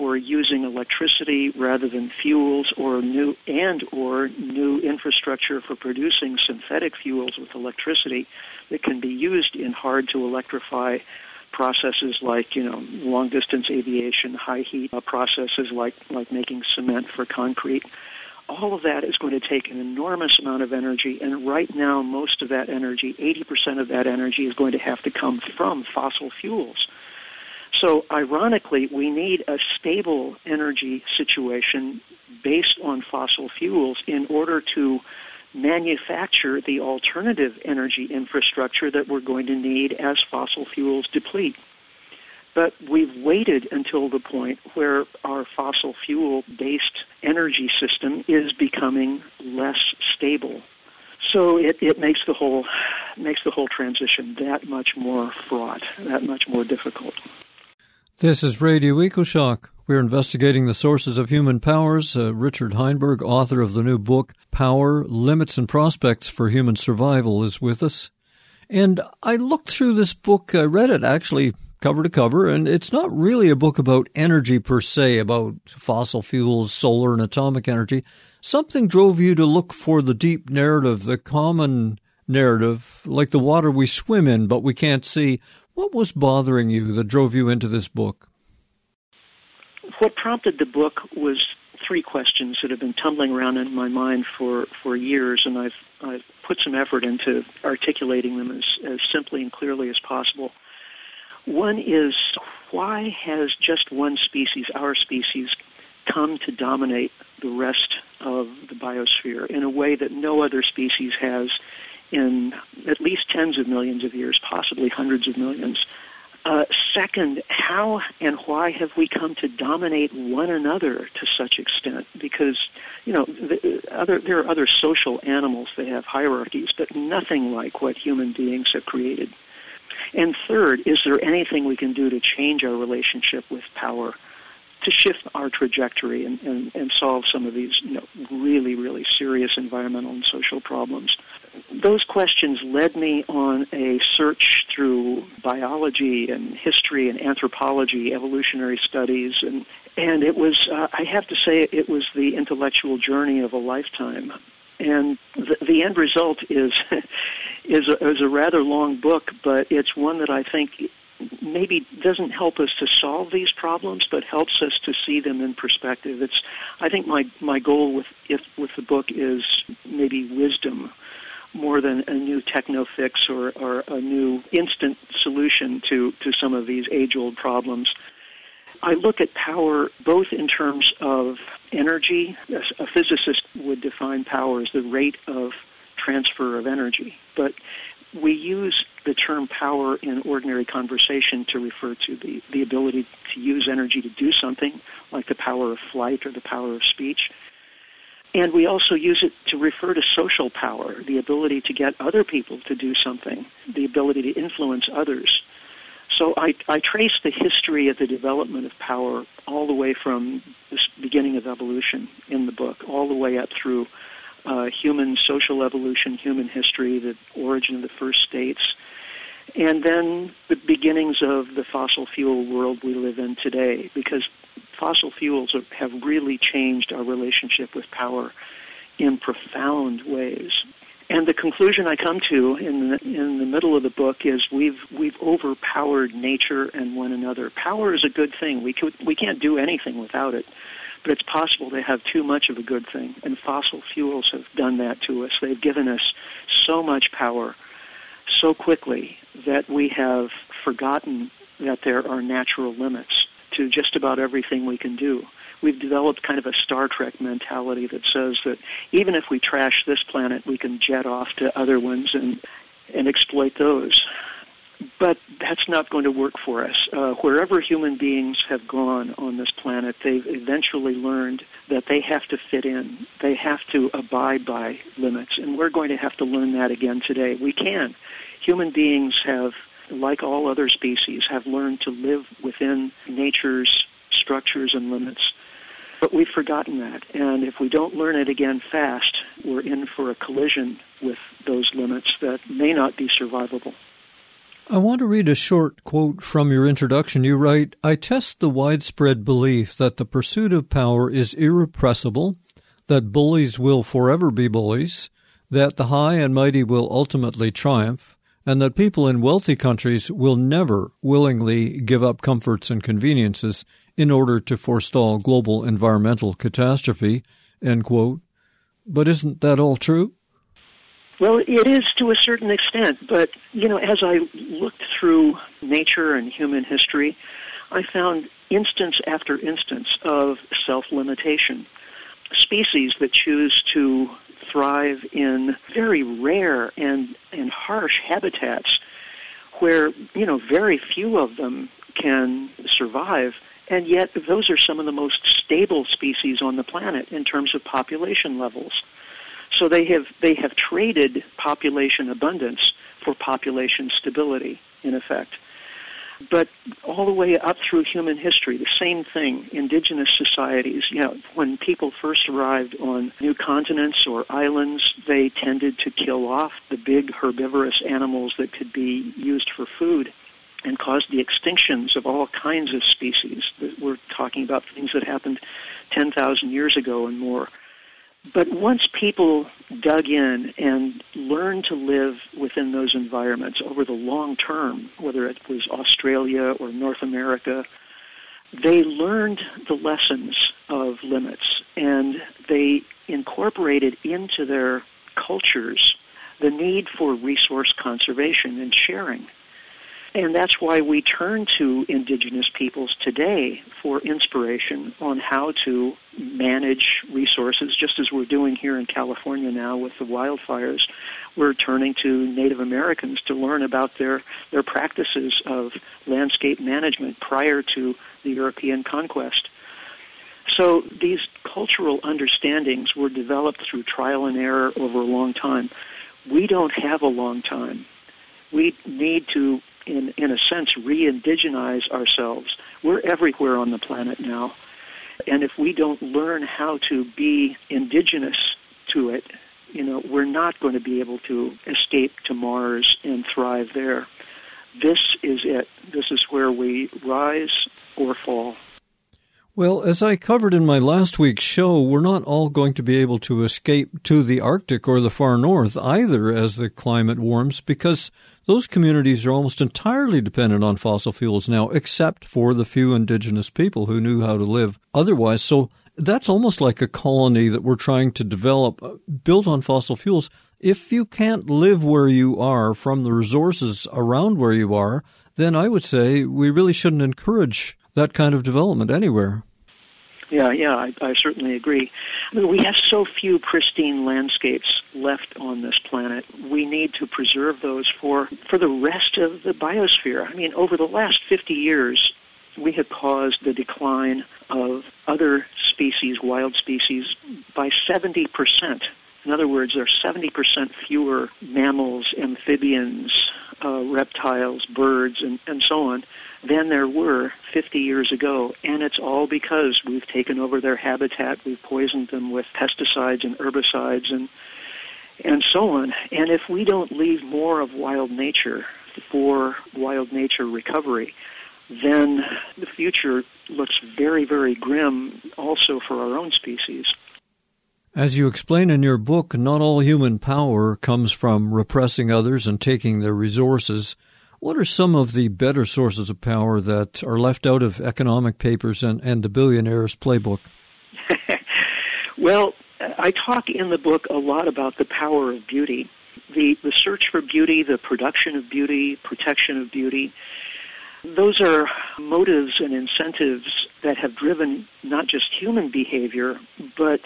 Speaker 4: for using electricity rather than fuels or new and or new infrastructure for producing synthetic fuels with electricity that can be used in hard to electrify processes like you know long distance aviation high heat uh, processes like like making cement for concrete. All of that is going to take an enormous amount of energy and right now most of that energy 80% of that energy is going to have to come from fossil fuels so, ironically, we need a stable energy situation based on fossil fuels in order to manufacture the alternative energy infrastructure that we're going to need as fossil fuels deplete. But we've waited until the point where our fossil fuel based energy system is becoming less stable. So it, it makes the whole makes the whole transition that much more fraught, that much more difficult.
Speaker 2: This is Radio EcoShock. We're investigating the sources of human powers. Uh, Richard Heinberg, author of the new book Power, Limits and Prospects for Human Survival, is with us. And I looked through this book, I read it actually cover to cover, and it's not really a book about energy per se, about fossil fuels, solar, and atomic energy. Something drove you to look for the deep narrative, the common narrative, like the water we swim in but we can't see. What was bothering you that drove you into this book?
Speaker 4: What prompted the book was three questions that have been tumbling around in my mind for, for years, and I've, I've put some effort into articulating them as, as simply and clearly as possible. One is why has just one species, our species, come to dominate the rest of the biosphere in a way that no other species has in at least tens of millions of years, possibly hundreds of millions. Uh, second, how and why have we come to dominate one another to such extent? Because you know, the, other there are other social animals that have hierarchies, but nothing like what human beings have created. And third, is there anything we can do to change our relationship with power, to shift our trajectory and, and, and solve some of these you know, really, really serious environmental and social problems? Those questions led me on a search through biology and history and anthropology, evolutionary studies, and and it was, uh, I have to say, it was the intellectual journey of a lifetime. And the, the end result is is a, is a rather long book, but it's one that I think maybe doesn't help us to solve these problems, but helps us to see them in perspective. It's, I think my my goal with if, with the book is maybe wisdom more than a new techno fix or, or a new instant solution to, to some of these age old problems. I look at power both in terms of energy. A physicist would define power as the rate of transfer of energy. But we use the term power in ordinary conversation to refer to the, the ability to use energy to do something, like the power of flight or the power of speech. And we also use it to refer to social power, the ability to get other people to do something, the ability to influence others. So I, I trace the history of the development of power all the way from the beginning of evolution in the book, all the way up through uh, human social evolution, human history, the origin of the first states, and then the beginnings of the fossil fuel world we live in today, because fossil fuels have really changed our relationship with power in profound ways. And the conclusion I come to in the, in the middle of the book is we've we've overpowered nature and one another. Power is a good thing. We we can't do anything without it. But it's possible to have too much of a good thing, and fossil fuels have done that to us. They've given us so much power so quickly that we have forgotten that there are natural limits to just about everything we can do. We've developed kind of a Star Trek mentality that says that even if we trash this planet, we can jet off to other ones and and exploit those but that's not going to work for us. Uh, wherever human beings have gone on this planet, they've eventually learned that they have to fit in. They have to abide by limits, and we're going to have to learn that again today. We can. Human beings have, like all other species, have learned to live within nature's structures and limits. But we've forgotten that, and if we don't learn it again fast, we're in for a collision with those limits that may not be survivable.
Speaker 2: I want to read a short quote from your introduction. You write, I test the widespread belief that the pursuit of power is irrepressible, that bullies will forever be bullies, that the high and mighty will ultimately triumph, and that people in wealthy countries will never willingly give up comforts and conveniences in order to forestall global environmental catastrophe. End quote. But isn't that all true?
Speaker 4: Well, it is to a certain extent, but you know, as I looked through nature and human history, I found instance after instance of self-limitation. Species that choose to thrive in very rare and, and harsh habitats where, you know, very few of them can survive. And yet, those are some of the most stable species on the planet in terms of population levels. So they have they have traded population abundance for population stability, in effect. But all the way up through human history, the same thing. Indigenous societies, you know, when people first arrived on new continents or islands, they tended to kill off the big herbivorous animals that could be used for food and caused the extinctions of all kinds of species. We're talking about things that happened 10,000 years ago and more. But once people dug in and learned to live within those environments over the long term, whether it was Australia or North America, they learned the lessons of limits and they incorporated into their cultures the need for resource conservation and sharing. And that's why we turn to indigenous peoples today for inspiration on how to manage resources, just as we're doing here in California now with the wildfires. We're turning to Native Americans to learn about their, their practices of landscape management prior to the European conquest. So these cultural understandings were developed through trial and error over a long time. We don't have a long time. We need to in, in a sense, re-indigenize ourselves. We're everywhere on the planet now. And if we don't learn how to be indigenous to it, you know, we're not going to be able to escape to Mars and thrive there. This is it. This is where we rise or fall.
Speaker 2: Well, as I covered in my last week's show, we're not all going to be able to escape to the Arctic or the far north either as the climate warms because those communities are almost entirely dependent on fossil fuels now, except for the few indigenous people who knew how to live otherwise. So that's almost like a colony that we're trying to develop uh, built on fossil fuels. If you can't live where you are from the resources around where you are, then I would say we really shouldn't encourage that kind of development anywhere.
Speaker 4: Yeah, yeah, I, I certainly agree. I mean, we have so few pristine landscapes left on this planet. We need to preserve those for for the rest of the biosphere. I mean, over the last 50 years, we have caused the decline of other species, wild species, by 70 percent. In other words, there are 70% fewer mammals, amphibians, uh, reptiles, birds, and, and so on than there were 50 years ago. And it's all because we've taken over their habitat, we've poisoned them with pesticides and herbicides and and so on. And if we don't leave more of wild nature for wild nature recovery, then the future looks very, very grim also for our own species.
Speaker 2: As you explain in your book, not all human power comes from repressing others and taking their resources. What are some of the better sources of power that are left out of economic papers and, and the billionaire's playbook?
Speaker 4: well, I talk in the book a lot about the power of beauty. The, the search for beauty, the production of beauty, protection of beauty, those are motives and incentives that have driven not just human behavior, but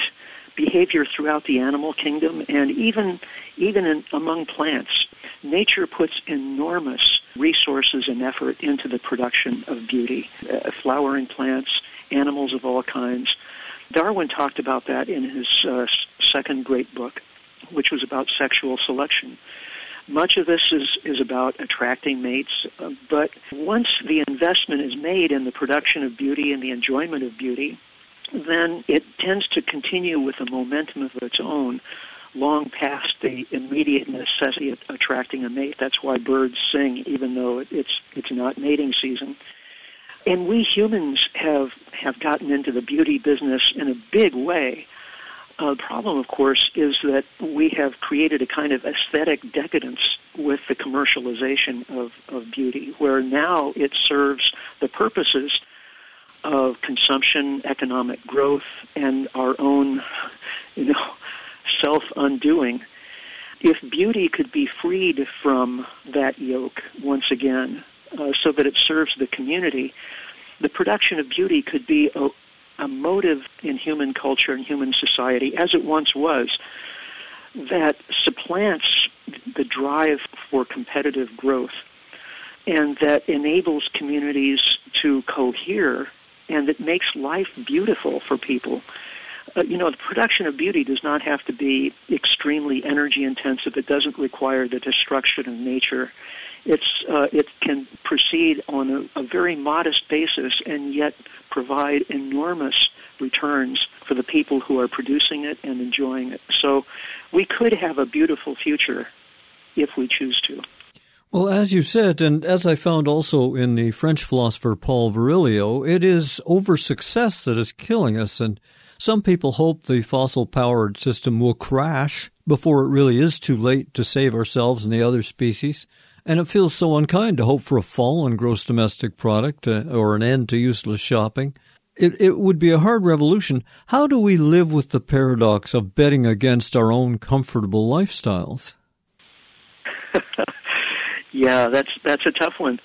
Speaker 4: behavior throughout the animal kingdom and even even in, among plants. Nature puts enormous resources and effort into the production of beauty, uh, flowering plants, animals of all kinds. Darwin talked about that in his uh, second great book, which was about sexual selection. Much of this is, is about attracting mates, uh, but once the investment is made in the production of beauty and the enjoyment of beauty, then it tends to continue with a momentum of its own long past the immediate necessity of attracting a mate. That's why birds sing, even though it's it's not mating season. And we humans have have gotten into the beauty business in a big way. Uh, the problem, of course, is that we have created a kind of aesthetic decadence with the commercialization of, of beauty, where now it serves the purposes of consumption, economic growth, and our own, you know, self undoing. If beauty could be freed from that yoke once again, uh, so that it serves the community, the production of beauty could be a, a motive in human culture and human society, as it once was, that supplants the drive for competitive growth. and that enables communities to cohere and that makes life beautiful for people. You know, the production of beauty does not have to be extremely energy intensive. It doesn't require the destruction of nature. It's uh, it can proceed on a, a very modest basis and yet provide enormous returns for the people who are producing it and enjoying it. So we could have a beautiful future if we choose to.
Speaker 2: Well, as you said, and as I found also in the French philosopher Paul Virilio, it is over success that is killing us. And some people hope the fossil powered system will crash before it really is too late to save ourselves and the other species. And it feels so unkind to hope for a fall in gross domestic product uh, or an end to useless shopping. It, it would be a hard revolution. How do we live with the paradox of betting against our own comfortable lifestyles?
Speaker 4: Yeah, that's that's a tough one.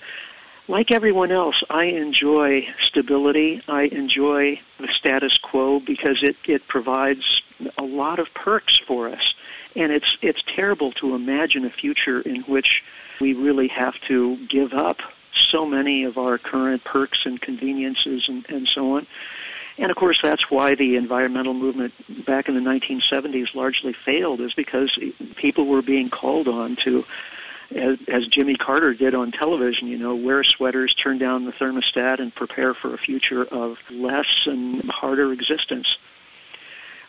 Speaker 4: Like everyone else, I enjoy stability. I enjoy the status quo because it, it provides a lot of perks for us. And it's it's terrible to imagine a future in which we really have to give up so many of our current perks and conveniences and, and so on. And of course, that's why the environmental movement back in the 1970s largely failed, is because people were being called on to as, as Jimmy Carter did on television, you know, wear sweaters, turn down the thermostat, and prepare for a future of less and harder existence.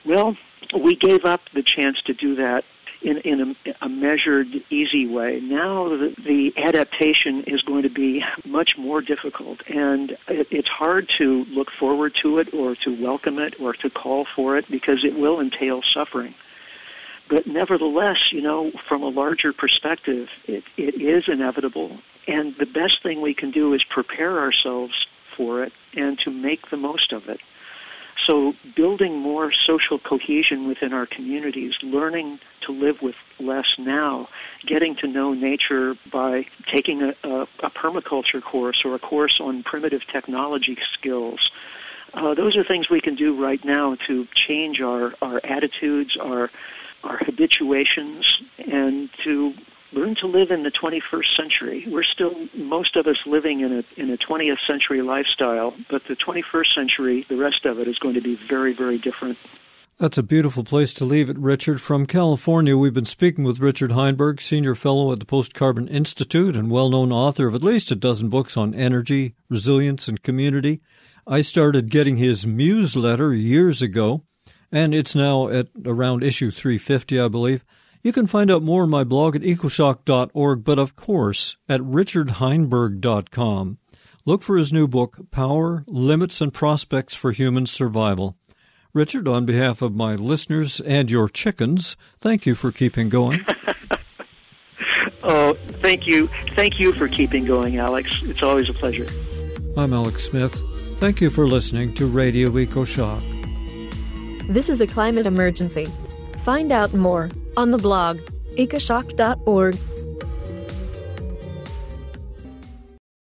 Speaker 4: Well, we gave up the chance to do that in, in a, a measured, easy way. Now the, the adaptation is going to be much more difficult, and it, it's hard to look forward to it or to welcome it or to call for it because it will entail suffering. But nevertheless, you know, from a larger perspective, it, it is inevitable. And the best thing we can do is prepare ourselves for it and to make the most of it. So building more social cohesion within our communities, learning to live with less now, getting to know nature by taking a, a, a permaculture course or a course on primitive technology skills. Uh, those are things we can do right now to change our, our attitudes, our our habituations and to learn to live in the 21st century. We're still most of us living in a in a 20th century lifestyle, but the 21st century, the rest of it is going to be very very different.
Speaker 2: That's a beautiful place to leave it, Richard. From California, we've been speaking with Richard Heinberg, Senior Fellow at the Post Carbon Institute and well known author of at least a dozen books on energy, resilience, and community. I started getting his newsletter years ago and it's now at around issue 350, I believe. You can find out more on my blog at ecoshock.org, but of course at richardheinberg.com. Look for his new book, Power, Limits, and Prospects for Human Survival. Richard, on behalf of my listeners and your chickens, thank you for keeping going.
Speaker 4: oh, thank you. Thank you for keeping going, Alex. It's always a pleasure.
Speaker 2: I'm Alex Smith. Thank you for listening to Radio EcoShock.
Speaker 6: This is a climate emergency. Find out more on the blog ecoshock.org